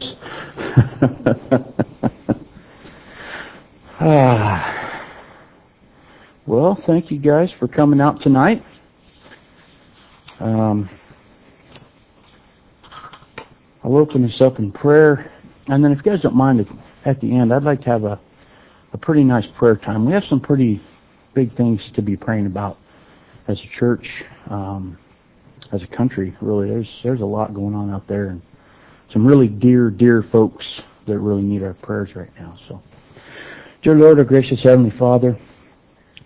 ah. Well, thank you guys for coming out tonight. Um, I'll open this up in prayer, and then if you guys don't mind, at the end, I'd like to have a, a pretty nice prayer time. We have some pretty big things to be praying about as a church, um, as a country. Really, there's there's a lot going on out there, and some really dear, dear folks that really need our prayers right now. So, dear Lord, our gracious Heavenly Father,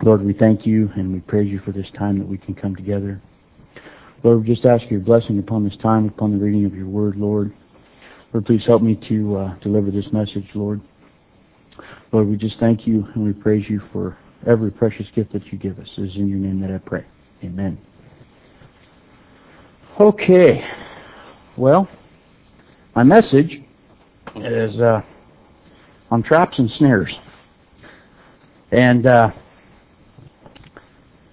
Lord, we thank you and we praise you for this time that we can come together. Lord, we just ask your blessing upon this time, upon the reading of your word, Lord. Lord, please help me to uh, deliver this message, Lord. Lord, we just thank you and we praise you for every precious gift that you give us. It is in your name that I pray. Amen. Okay. Well, my message is uh, on traps and snares. And uh,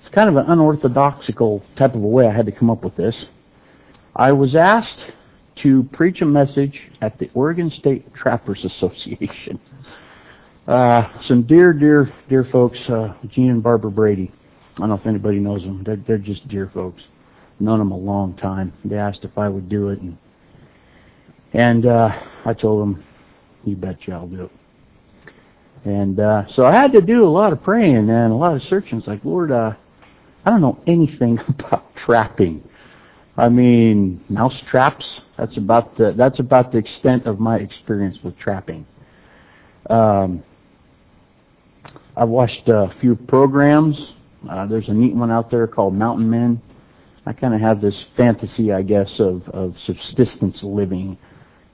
it's kind of an unorthodoxical type of a way I had to come up with this. I was asked to preach a message at the Oregon State Trappers Association. Uh, some dear, dear, dear folks, uh, Gene and Barbara Brady. I don't know if anybody knows them. They're, they're just dear folks. Known them a long time. They asked if I would do it, and and uh, I told him, "You betcha, I'll do it." And uh, so I had to do a lot of praying and a lot of searching. It's like, Lord, uh, I don't know anything about trapping. I mean, mouse traps. That's about the that's about the extent of my experience with trapping. Um, I've watched a few programs. Uh, there's a neat one out there called Mountain Men. I kind of have this fantasy, I guess, of, of subsistence living,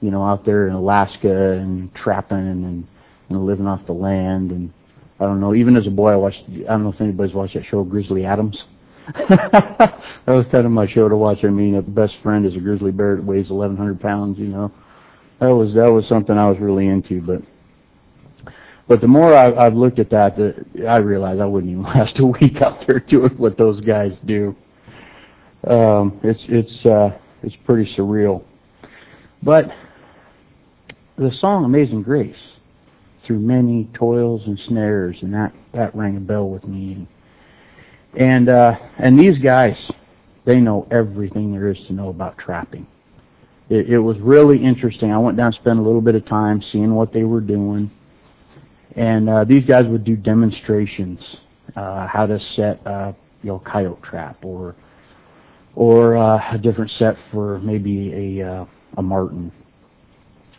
you know, out there in Alaska and trapping and, and living off the land. And I don't know, even as a boy, I watched, I don't know if anybody's watched that show, Grizzly Adams. that was kind of my show to watch. I mean, a best friend is a grizzly bear that weighs 1,100 pounds, you know. That was, that was something I was really into, but but the more I've, I've looked at that, the, I realize I wouldn't even last a week out there doing what those guys do. Um, it's it's uh, it's pretty surreal. But the song "Amazing Grace," through many toils and snares, and that that rang a bell with me. And and, uh, and these guys, they know everything there is to know about trapping. It, it was really interesting. I went down, spent a little bit of time seeing what they were doing and uh, these guys would do demonstrations uh, how to set a you know coyote trap or or uh, a different set for maybe a uh, a marten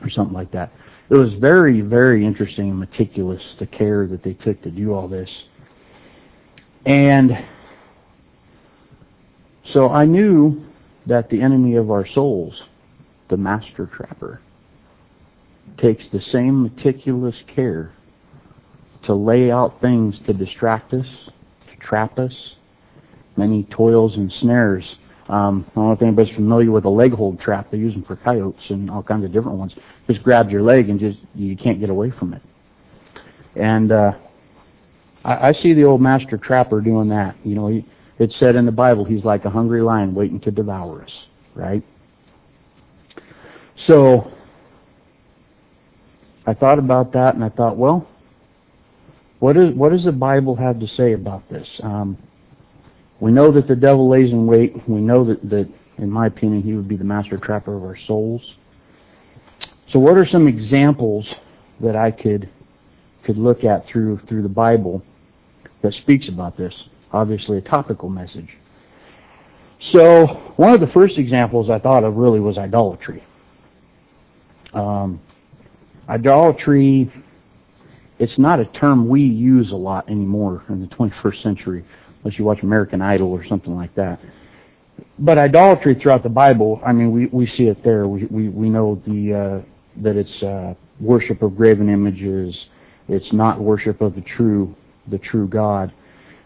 or something like that. It was very very interesting and meticulous the care that they took to do all this, and so I knew that the enemy of our souls, the master trapper, takes the same meticulous care to lay out things to distract us, to trap us, many toils and snares. Um, I don't know if anybody's familiar with a leg hold trap. They use them for coyotes and all kinds of different ones. Just grabs your leg and just you can't get away from it. And uh, I, I see the old master trapper doing that. You know, he, it said in the Bible he's like a hungry lion waiting to devour us, right? So I thought about that and I thought, well, what, is, what does the Bible have to say about this? Um, we know that the devil lays in wait. We know that, that, in my opinion, he would be the master trapper of our souls. So, what are some examples that I could could look at through through the Bible that speaks about this? Obviously, a topical message. So, one of the first examples I thought of really was idolatry. Um, idolatry it's not a term we use a lot anymore in the 21st century, unless you watch American Idol or something like that. But idolatry throughout the Bible, I mean, we, we see it there. We, we, we know the, uh, that it's uh, worship of graven images. It's not worship of the true, the true God.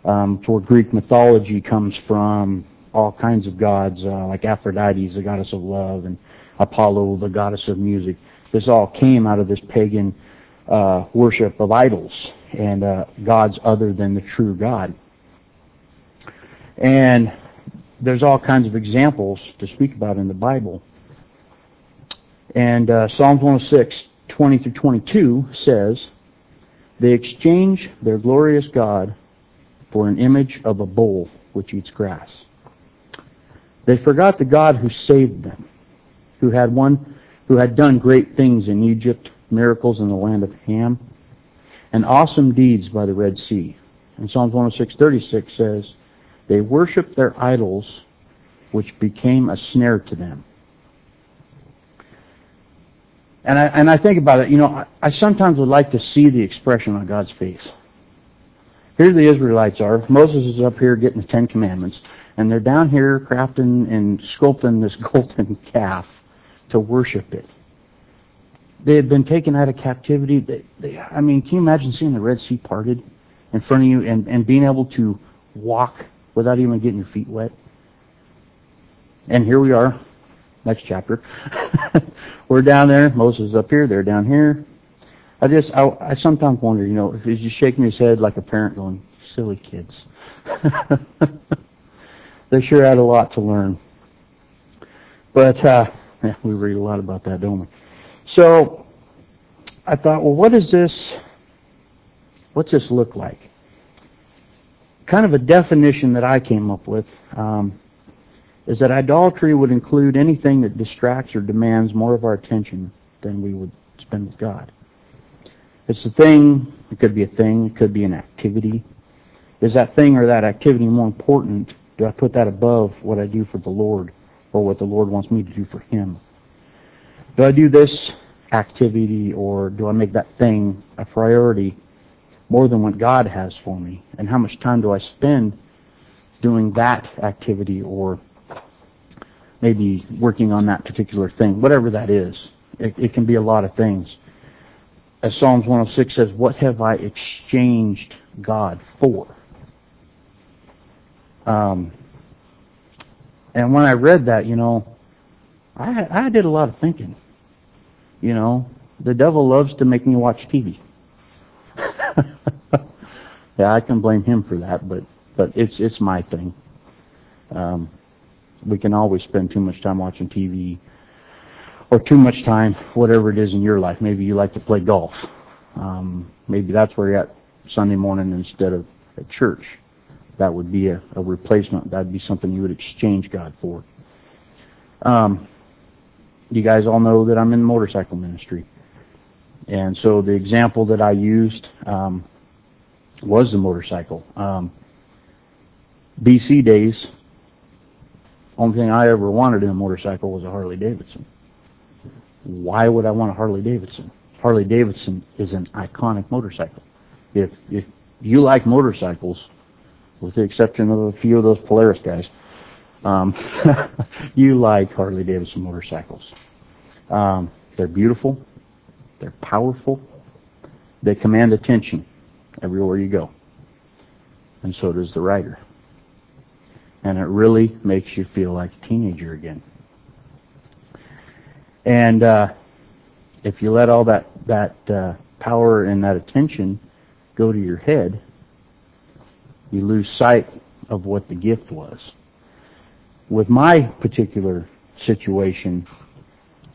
Um, for Greek mythology comes from all kinds of gods, uh, like Aphrodite, the goddess of love, and Apollo, the goddess of music. This all came out of this pagan uh, worship of idols and uh, gods other than the true God. And there's all kinds of examples to speak about in the Bible. And uh, Psalms 106, 20 through 22 says, They exchange their glorious God for an image of a bull which eats grass. They forgot the God who saved them, who had one who had done great things in Egypt, miracles in the land of Ham, and awesome deeds by the Red Sea. And Psalms 106:36 says, "They worshiped their idols, which became a snare to them." And I, and I think about it, you know, I, I sometimes would like to see the expression on God's face. Here the Israelites are. Moses is up here getting the Ten Commandments, and they're down here crafting and sculpting this golden calf to worship it. They had been taken out of captivity. They, they, I mean, can you imagine seeing the Red Sea parted in front of you and, and being able to walk without even getting your feet wet? And here we are, next chapter. We're down there. Moses is up here. They're down here. I just, I, I sometimes wonder, you know, if he's just shaking his head like a parent going, silly kids. they sure had a lot to learn. But, uh, yeah, we read a lot about that, don't we? So, I thought, well, what does this, what's this look like? Kind of a definition that I came up with um, is that idolatry would include anything that distracts or demands more of our attention than we would spend with God. It's a thing, it could be a thing, it could be an activity. Is that thing or that activity more important? Do I put that above what I do for the Lord or what the Lord wants me to do for Him? Do I do this activity or do I make that thing a priority more than what God has for me? And how much time do I spend doing that activity or maybe working on that particular thing, whatever that is? It, it can be a lot of things as Psalms 106 says, What have I exchanged God for? Um, and when I read that, you know, I, I did a lot of thinking. You know, the devil loves to make me watch TV. yeah, I can blame him for that, but but it's it's my thing. Um, we can always spend too much time watching TV or too much time, whatever it is in your life. Maybe you like to play golf. Um, maybe that's where you're at Sunday morning instead of at church. That would be a, a replacement. That'd be something you would exchange God for. Um, you guys all know that I'm in the motorcycle ministry. And so the example that I used um, was the motorcycle. Um, BC days, only thing I ever wanted in a motorcycle was a Harley Davidson why would I want a Harley Davidson? Harley Davidson is an iconic motorcycle. If if you like motorcycles, with the exception of a few of those Polaris guys, um, you like Harley Davidson motorcycles. Um, they're beautiful, they're powerful, they command attention everywhere you go, and so does the rider. And it really makes you feel like a teenager again. And uh, if you let all that that uh, power and that attention go to your head, you lose sight of what the gift was. With my particular situation,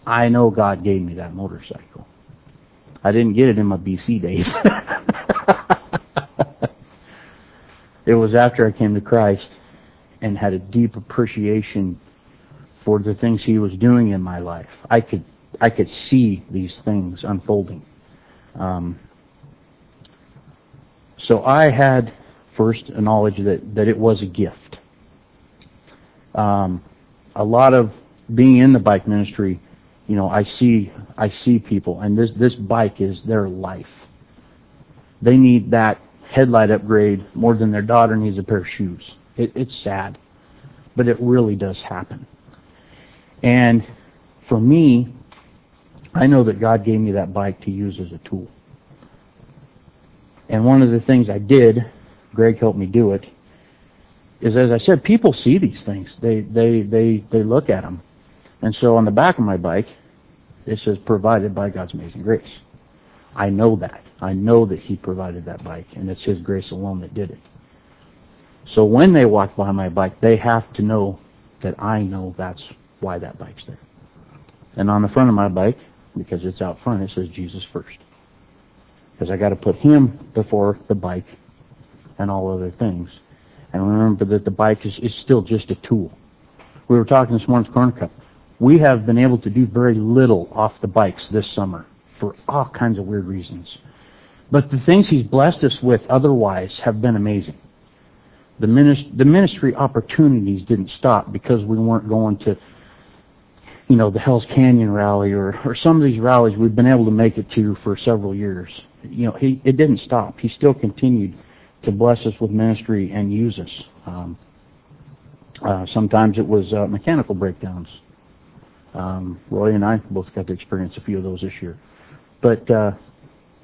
I know God gave me that motorcycle. I didn't get it in my BC days. it was after I came to Christ and had a deep appreciation for the things he was doing in my life. I could I could see these things unfolding. Um, so I had first a knowledge that, that it was a gift. Um, a lot of being in the bike ministry, you know, I see I see people, and this this bike is their life. They need that headlight upgrade more than their daughter needs a pair of shoes. It, it's sad, but it really does happen. And for me, I know that God gave me that bike to use as a tool. And one of the things I did, Greg helped me do it, is as I said, people see these things. They they they they look at them. And so on the back of my bike, it says provided by God's amazing grace. I know that. I know that He provided that bike, and it's His grace alone that did it. So when they walk by my bike, they have to know that I know that's why that bike's there. And on the front of my bike, because it's out front, it says Jesus first. Because I got to put Him before the bike and all other things. And remember that the bike is, is still just a tool. We were talking this morning's Corner Cup. We have been able to do very little off the bikes this summer for all kinds of weird reasons. But the things He's blessed us with otherwise have been amazing. The ministry, the ministry opportunities didn't stop because we weren't going to, you know, the Hell's Canyon rally or, or some of these rallies we've been able to make it to for several years. You know, he, it didn't stop. He still continued to bless us with ministry and use us. Um, uh, sometimes it was uh, mechanical breakdowns. Um, Roy and I both got to experience a few of those this year. But uh,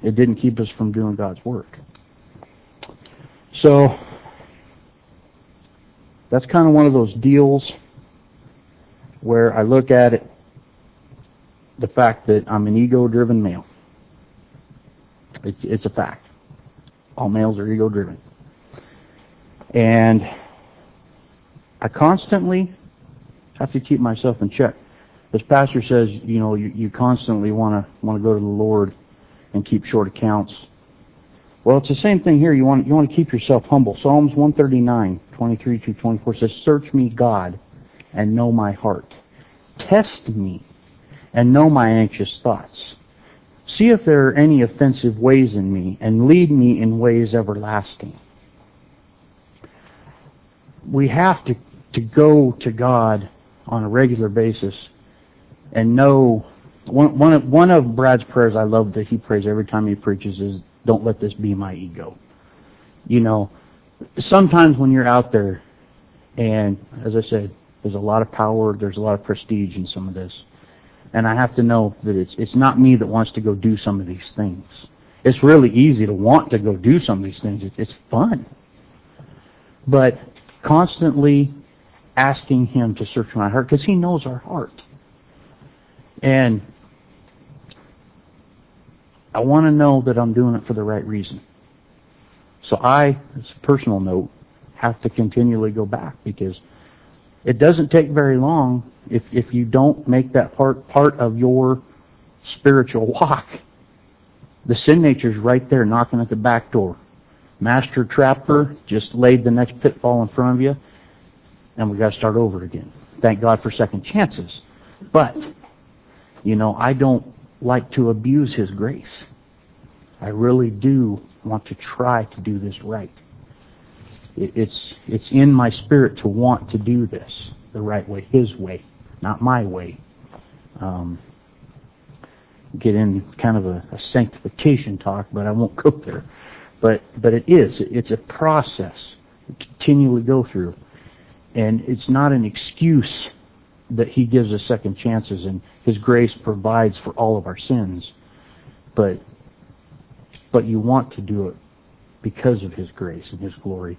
it didn't keep us from doing God's work. So that's kind of one of those deals where I look at it, the fact that I'm an ego-driven male. It's, it's a fact. All males are ego-driven. And I constantly have to keep myself in check. This pastor says, you know, you, you constantly want to want to go to the Lord and keep short accounts. Well, it's the same thing here. You want you want to keep yourself humble. Psalms 139, 23 to 24 says, "Search me, God, and know my heart. Test me, and know my anxious thoughts. See if there are any offensive ways in me, and lead me in ways everlasting." We have to to go to God on a regular basis and know one one of one of Brad's prayers I love that he prays every time he preaches is don't let this be my ego. You know, sometimes when you're out there and as I said, there's a lot of power, there's a lot of prestige in some of this. And I have to know that it's it's not me that wants to go do some of these things. It's really easy to want to go do some of these things. It's fun. But constantly asking him to search my heart because he knows our heart. And I want to know that I'm doing it for the right reason. So I, as a personal note, have to continually go back because it doesn't take very long if if you don't make that part part of your spiritual walk. The sin nature's right there knocking at the back door. Master trapper just laid the next pitfall in front of you, and we got to start over again. Thank God for second chances. But you know, I don't like to abuse His grace. I really do want to try to do this right. It's, it's in my spirit to want to do this the right way, His way, not my way. Um, get in kind of a, a sanctification talk, but I won't go there. But, but it is. It's a process to continually go through. And it's not an excuse that He gives us second chances and His grace provides for all of our sins. But, but you want to do it because of His grace and His glory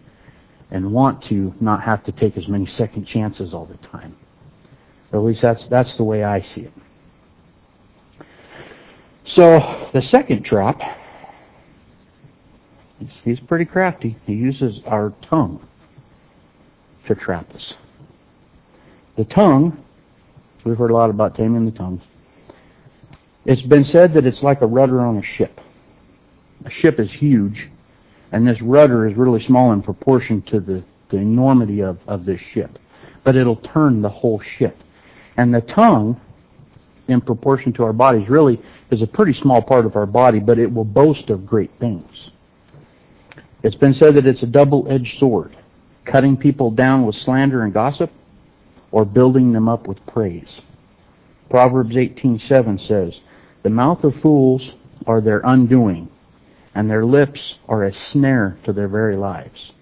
and want to not have to take as many second chances all the time. Or at least that's, that's the way I see it. So the second trap, he's, he's pretty crafty. He uses our tongue to trap us. The tongue, we've heard a lot about taming the tongue. It's been said that it's like a rudder on a ship. A ship is huge, and this rudder is really small in proportion to the, the enormity of, of this ship. But it'll turn the whole ship. And the tongue, in proportion to our bodies, really is a pretty small part of our body, but it will boast of great things. It's been said that it's a double-edged sword, cutting people down with slander and gossip, or building them up with praise. Proverbs 18:7 says, "The mouth of fools are their undoing, and their lips are a snare to their very lives."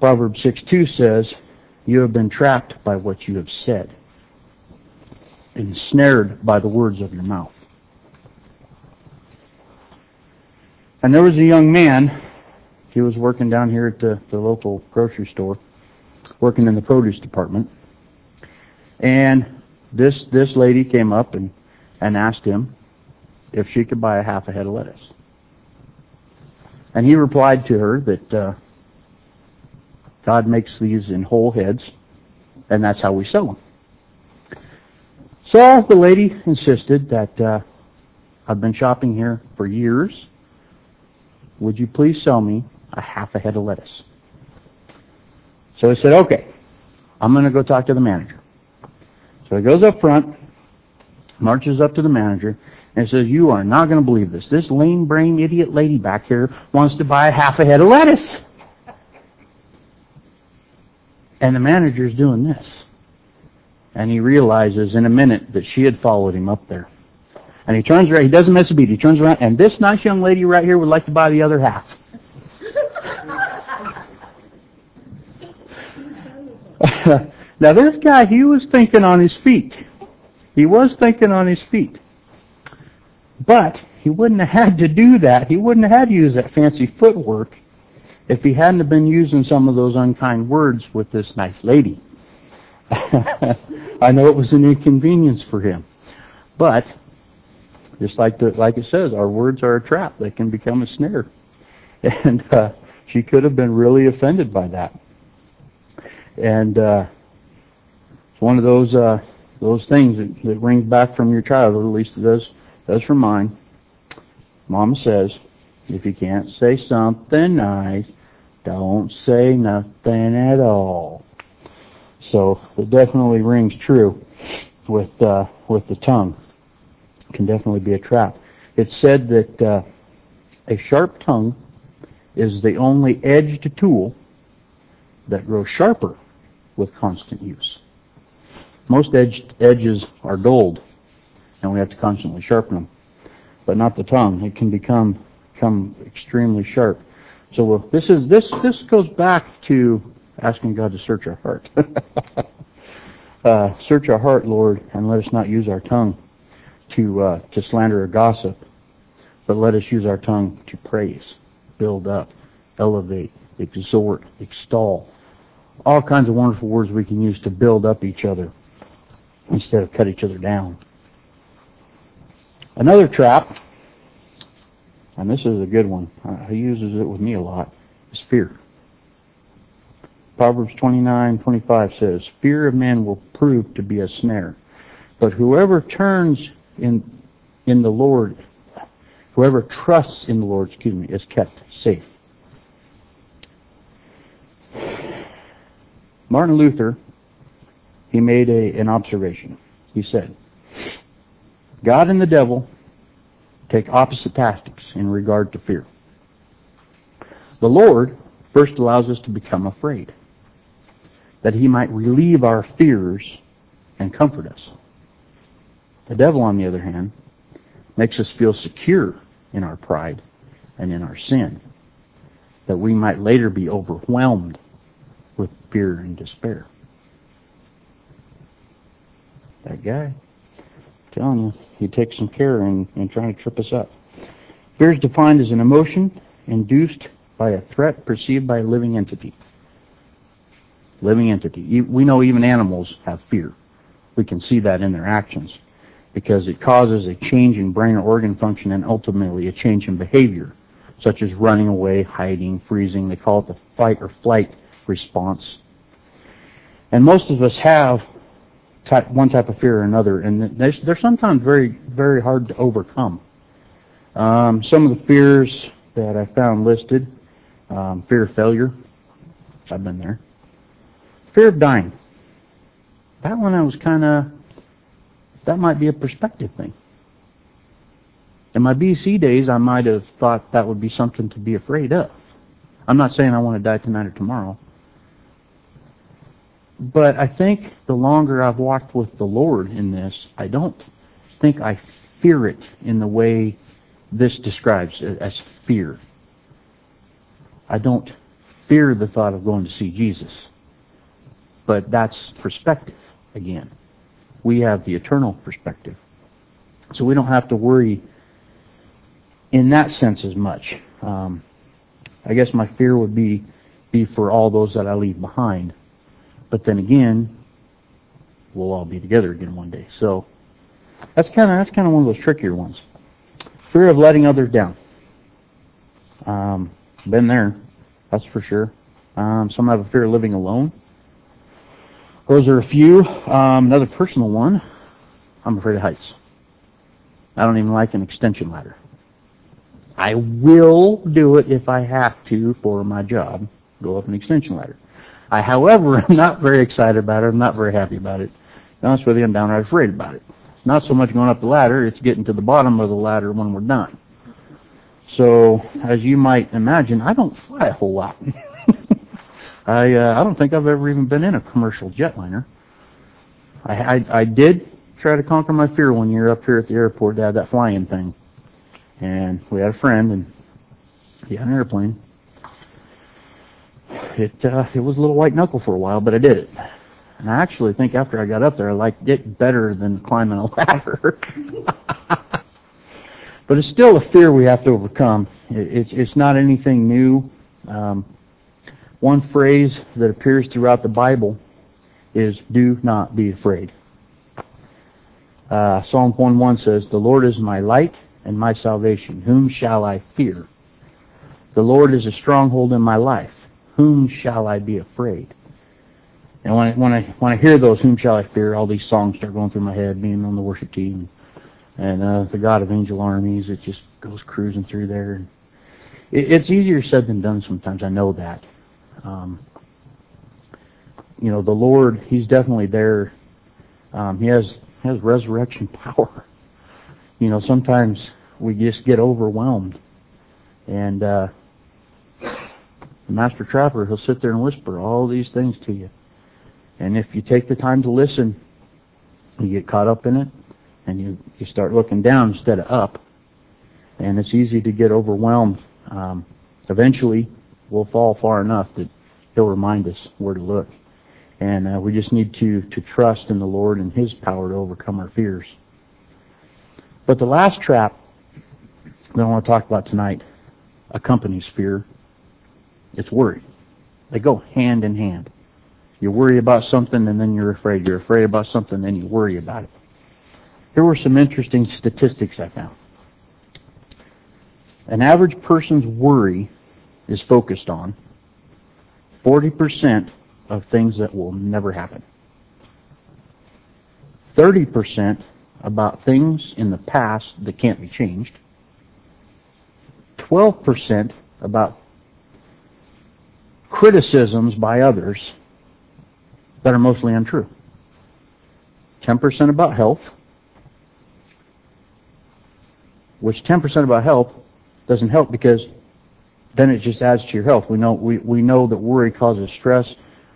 Proverbs 6:2 says, "You have been trapped by what you have said, ensnared by the words of your mouth." And there was a young man, he was working down here at the, the local grocery store, working in the produce department. And this this lady came up and, and asked him if she could buy a half a head of lettuce. And he replied to her that uh, God makes these in whole heads, and that's how we sell them. So the lady insisted that uh, I've been shopping here for years. Would you please sell me a half a head of lettuce? So he said, okay, I'm going to go talk to the manager. So he goes up front, marches up to the manager, and says, you are not going to believe this. This lame brain idiot lady back here wants to buy half a head of lettuce. And the manager's doing this. And he realizes in a minute that she had followed him up there. And he turns around, he doesn't miss a beat, he turns around, and this nice young lady right here would like to buy the other half. now this guy, he was thinking on his feet. He was thinking on his feet. But he wouldn't have had to do that. He wouldn't have had to use that fancy footwork if he hadn't have been using some of those unkind words with this nice lady. I know it was an inconvenience for him. But, just like the, like it says, our words are a trap. They can become a snare. And uh, she could have been really offended by that. And uh, it's one of those uh, those things that, that rings back from your childhood, at least it does does from mine. Mama says, if you can't say something nice, don't say nothing at all. So it definitely rings true with uh, with the tongue. It can definitely be a trap. It's said that uh, a sharp tongue is the only edged tool that grows sharper with constant use. Most edged edges are gold, and we have to constantly sharpen them, but not the tongue. It can become become extremely sharp. So this is this this goes back to asking God to search our heart. uh, search our heart, Lord, and let us not use our tongue to uh, to slander or gossip, but let us use our tongue to praise, build up, elevate, exhort, extol. All kinds of wonderful words we can use to build up each other instead of cut each other down. Another trap and this is a good one. Uh, he uses it with me a lot. Is fear. Proverbs 29:25 says, "Fear of man will prove to be a snare, but whoever turns in in the Lord, whoever trusts in the Lord, excuse me, is kept safe." Martin Luther, he made a, an observation. He said, "God and the devil take opposite tactics in regard to fear. The Lord first allows us to become afraid, that He might relieve our fears and comfort us. The devil, on the other hand, makes us feel secure in our pride and in our sin, that we might later be overwhelmed with fear and despair. That guy telling you, he takes some care in, in trying to trip us up. Fear is defined as an emotion induced by a threat perceived by a living entity. Living entity. We know even animals have fear. We can see that in their actions because it causes a change in brain or organ function and ultimately a change in behavior, such as running away, hiding, freezing. They call it the fight or flight response. And most of us have type, one type of fear or another, and they're, sometimes very, very hard to overcome. Um, some of the fears that I found listed, um, fear of failure, I've been there. Fear of dying. That one I was kind of, that might be a perspective thing. In my BC days, I might have thought that would be something to be afraid of. I'm not saying I want to die tonight or tomorrow. But I think the longer I've walked with the Lord in this, I don't think I fear it in the way this describes as fear. I don't fear the thought of going to see Jesus. But that's perspective again. We have the eternal perspective. So we don't have to worry in that sense as much. Um, I guess my fear would be be for all those that I leave behind. But then again, we'll all be together again one day. So that's kind of that's kind of one of those trickier ones. Fear of letting others down. Um, been there, that's for sure. Um, some have a fear of living alone. Those are a few. Um, another personal one. I'm afraid of heights. I don't even like an extension ladder. I will do it if I have to for my job, go up an extension ladder. I, however, am not very excited about it. I'm not very happy about it. To be honest with you, I'm downright afraid about it. Not so much going up the ladder, it's getting to the bottom of the ladder when we're done. So, as you might imagine, I don't fly a whole lot. I uh, I don't think I've ever even been in a commercial jetliner. I, I I did try to conquer my fear one year up here at the airport to have that flying thing, and we had a friend and he had an airplane. It uh, it was a little white knuckle for a while, but I did it. And I actually think after I got up there, I liked it better than climbing a ladder. but it's still a fear we have to overcome. It, it's it's not anything new. Um, one phrase that appears throughout the Bible is "Do not be afraid." Uh, Psalm 1:1 says, "The Lord is my light and my salvation; whom shall I fear? The Lord is a stronghold in my life; whom shall I be afraid?" And when I, when I when I hear those, "Whom shall I fear?" all these songs start going through my head. Being on the worship team, and uh, the God of Angel Armies, it just goes cruising through there. It, it's easier said than done sometimes. I know that. Um, you know, the Lord, He's definitely there. Um, he has has resurrection power. You know, sometimes we just get overwhelmed, and uh, the master trapper he'll sit there and whisper all these things to you, and if you take the time to listen, you get caught up in it, and you you start looking down instead of up, and it's easy to get overwhelmed. Um, eventually, we'll fall far enough that he'll remind us where to look. And uh, we just need to, to trust in the Lord and His power to overcome our fears. But the last trap that I want to talk about tonight accompanies fear. It's worry. They go hand in hand. You worry about something and then you're afraid. You're afraid about something and you worry about it. Here were some interesting statistics I found. An average person's worry is focused on 40% of things that will never happen. 30% about things in the past that can't be changed. 12% about criticisms by others that are mostly untrue. 10% about health, which 10% about health doesn't help because then it just adds to your health. We know we, we know that worry causes stress,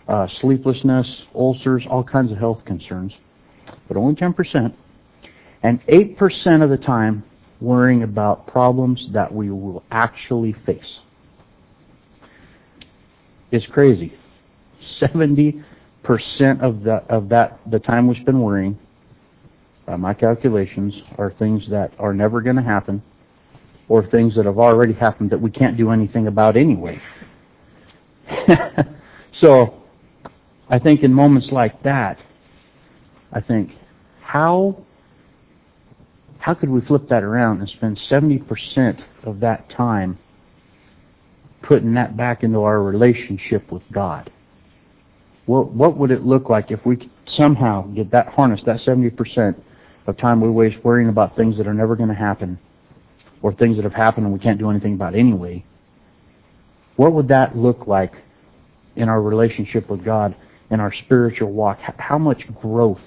uh, sleeplessness, ulcers, all kinds of health concerns, but only 10%. And 8% of the time worrying about problems that we will actually face. It's crazy. 70% of the of that the time we spend worrying, by my calculations, are things that are never going to happen, or things that have already happened that we can't do anything about anyway. so I think in moments like that, I think, how how could we flip that around and spend 70% of that time putting that back into our relationship with God? What, what would it look like if we could somehow get that harness, that 70% of time we waste worrying about things that are never going to happen or things that have happened and we can't do anything about anyway? What would that look like in our relationship with God in our spiritual walk, how much growth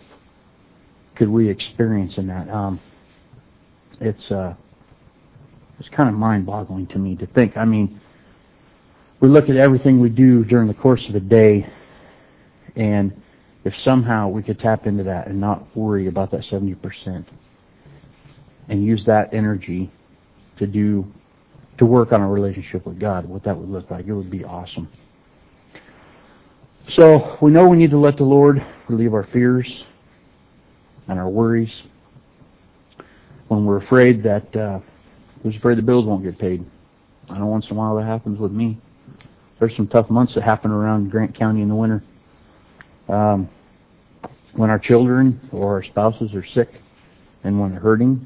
could we experience in that? Um, it's uh, it's kind of mind-boggling to me to think. I mean, we look at everything we do during the course of a day, and if somehow we could tap into that and not worry about that 70% and use that energy to do to work on a relationship with God, what that would look like, it would be awesome. So we know we need to let the Lord relieve our fears and our worries when we're afraid that uh, we're afraid the bills won't get paid. I know once in a while that happens with me. There's some tough months that happen around Grant County in the winter. Um, when our children or our spouses are sick and when they're hurting.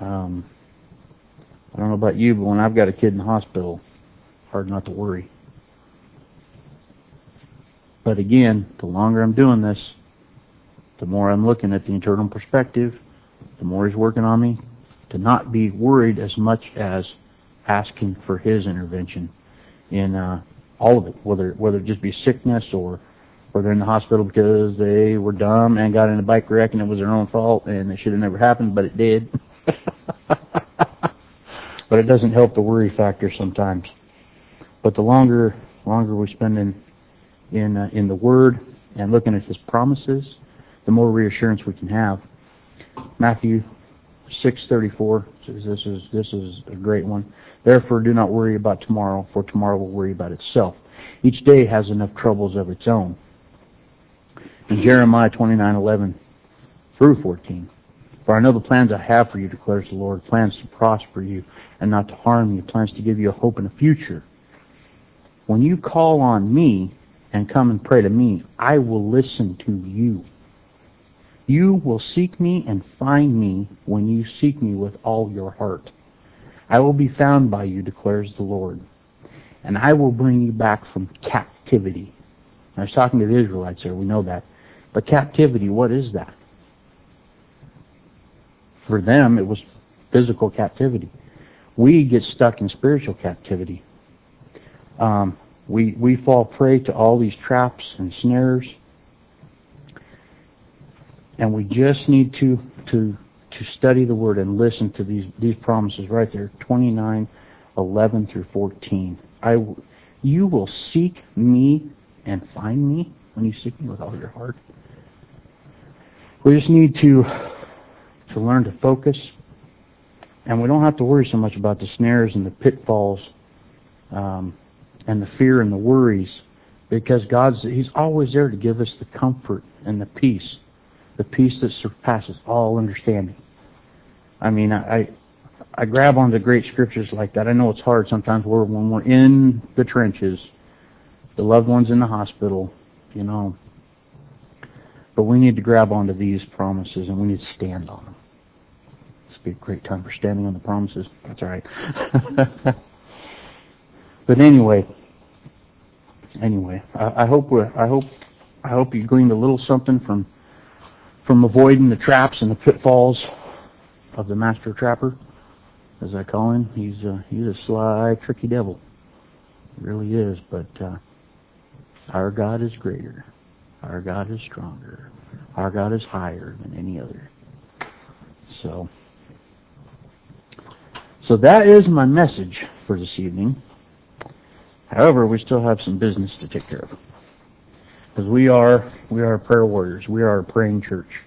Um, I don't know about you, but when I've got a kid in the hospital, hard not to worry. But again, the longer I'm doing this, the more I'm looking at the internal perspective, the more He's working on me to not be worried as much as asking for His intervention in uh, all of it, whether whether it just be sickness or or they're in the hospital because they were dumb and got in a bike wreck and it was their own fault and it should have never happened, but it did. but it doesn't help the worry factor sometimes. But the longer longer we spend in in uh, in the Word and looking at His promises, the more reassurance we can have. Matthew 6:34 says this is this is a great one. Therefore, do not worry about tomorrow, for tomorrow will worry about itself. Each day has enough troubles of its own. In Jeremiah 29:11 through 14, for I know the plans I have for you, declares the Lord, plans to prosper you and not to harm you, plans to give you a hope and a future. When you call on me and come and pray to me, I will listen to you. You will seek me and find me when you seek me with all your heart. I will be found by you, declares the Lord, and I will bring you back from captivity. I was talking to the Israelites there, we know that. But captivity, what is that? For them, it was physical captivity. We get stuck in spiritual captivity. Um, we we fall prey to all these traps and snares, and we just need to to to study the word and listen to these these promises right there, 29, 11 through 14. I, you will seek me and find me when you seek me with all your heart. We just need to to learn to focus, and we don't have to worry so much about the snares and the pitfalls, um, and the fear and the worries, because God's He's always there to give us the comfort and the peace, the peace that surpasses all understanding. I mean, I I grab onto great scriptures like that. I know it's hard sometimes we're, when we're in the trenches, the loved ones in the hospital, you know. But we need to grab onto these promises and we need to stand on them. This would be a great time for standing on the promises. That's all right. but anyway, anyway, I, I hope we I hope I hope you gleaned a little something from from avoiding the traps and the pitfalls of the master trapper, as I call him. He's a, he's a sly, tricky devil. He really is. But uh, our God is greater. Our God is stronger. Our God is higher than any other. So, so that is my message for this evening. However, we still have some business to take care of. Because we are we are prayer warriors. We are a praying church.